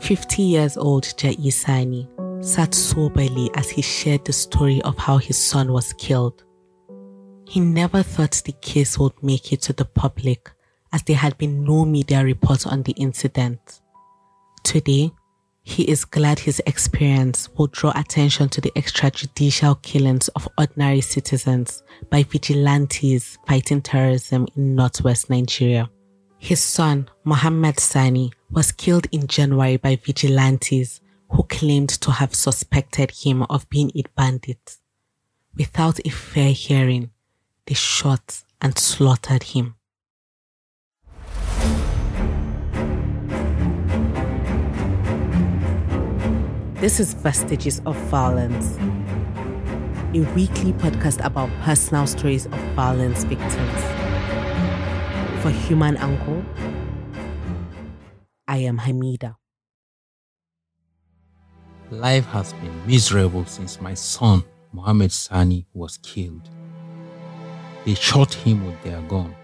50 years old Jai Sani sat soberly as he shared the story of how his son was killed. He never thought the case would make it to the public as there had been no media reports on the incident. Today, he is glad his experience will draw attention to the extrajudicial killings of ordinary citizens by vigilantes fighting terrorism in northwest Nigeria. His son, Mohammed Sani, was killed in January by vigilantes who claimed to have suspected him of being a bandit. Without a fair hearing, they shot and slaughtered him. This is Vestiges of Violence, a weekly podcast about personal stories of violence victims. For HumAngle. I am Hamida. Life has been miserable since my son, Mohammed Sani, was killed. They shot him with their gun.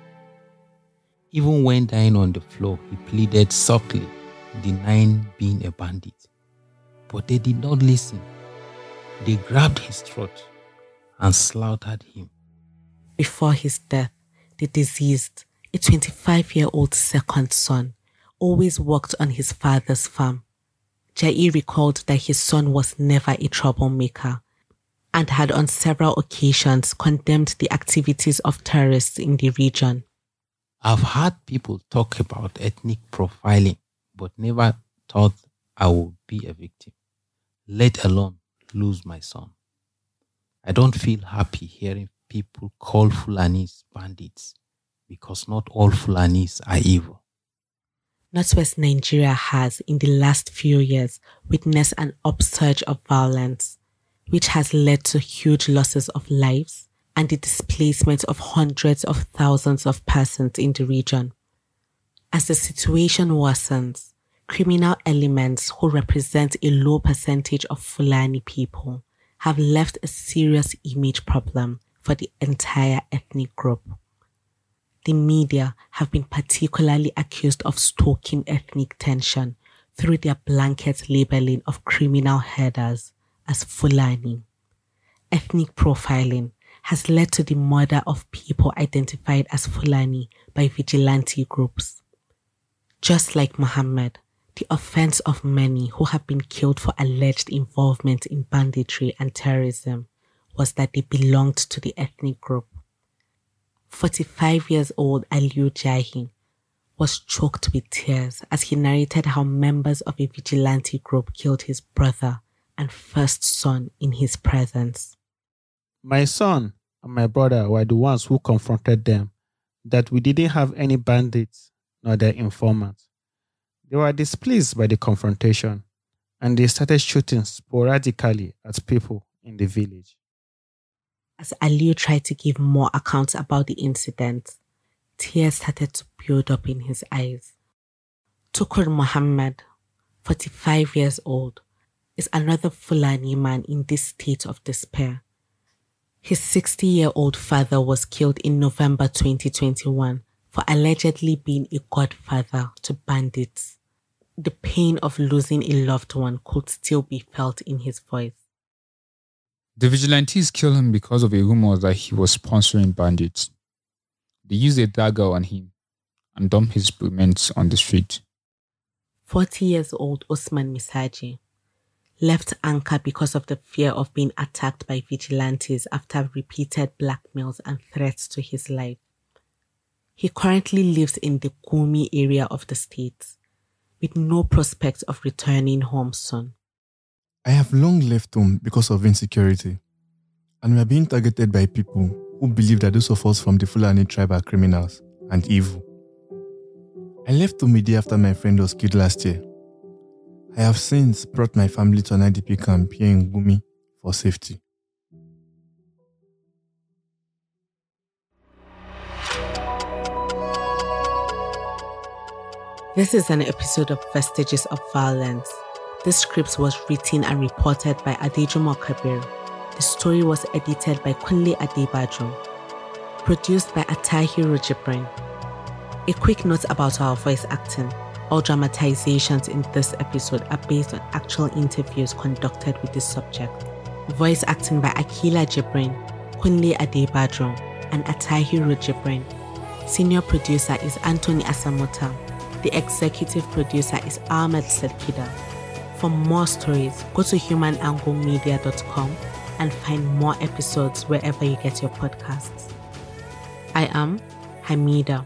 Even when dying on the floor, he pleaded softly, denying being a bandit but they did not listen. They grabbed his throat and slaughtered him. Before his death, the deceased, a 25 year old second son, always worked on his father's farm. Jai recalled that his son was never a troublemaker and had on several occasions condemned the activities of terrorists in the region. I've heard people talk about ethnic profiling, but never thought I would be a victim let alone lose my son. I don't feel happy hearing people call Fulanis bandits because not all Fulanis are evil. Northwest Nigeria has, in the last few years, witnessed an upsurge of violence, which has led to huge losses of lives and the displacement of hundreds of thousands of persons in the region. As the situation worsens, criminal elements who represent a low percentage of Fulani people have left a serious image problem for the entire ethnic group. The media have been particularly accused of stoking ethnic tension through their blanket labeling of criminal headers as Fulani. Ethnic profiling has led to the murder of people identified as Fulani by vigilante groups. Just like Muhammad, the offense of many who have been killed for alleged involvement in banditry and terrorism was that they belonged to the ethnic group. 45 years old Aliu Jahi was choked with tears as he narrated how members of a vigilante group killed his brother and first son in his presence. My son and my brother were the ones who confronted them that we didn't have any bandits nor their informants. They were displeased by the confrontation and they started shooting sporadically at people in the village. As Aliu tried to give more accounts about the incident, tears started to build up in his eyes. Tukur Muhammad, 45 years old, is another Fulani man in this state of despair. His 60 year old father was killed in November 2021 for allegedly being a godfather to bandits. The pain of losing a loved one could still be felt in his voice. The vigilantes killed him because of a rumor that he was sponsoring bandits. They used a dagger on him and dumped his remains on the street. 40 years old Osman Misaji left Anka because of the fear of being attacked by vigilantes after repeated blackmails and threats to his life. He currently lives in the Gumi area of the state with no prospect of returning home soon. I have long left home because of insecurity, and we are being targeted by people who believe that those of us from the Fulani tribe are criminals and evil. I left home a day after my friend was killed last year. I have since brought my family to an IDP camp here in Gumi for safety. This is an episode of Vestiges of Violence. This script was written and reported by Adejumo Kabir. The story was edited by Kunle Adebajo. Produced by Atahiru Jibrin. A quick note about our voice acting. All dramatizations in this episode are based on actual interviews conducted with this subject. Voice acting by Akila Jibrin, Kunle Adebajo, and Atahiru Jibrin. Senior producer is Anthony Asamota. The executive producer is Ahmed Salkida. For more stories, go to humananglemedia.com and find more episodes wherever you get your podcasts. I am Hamida.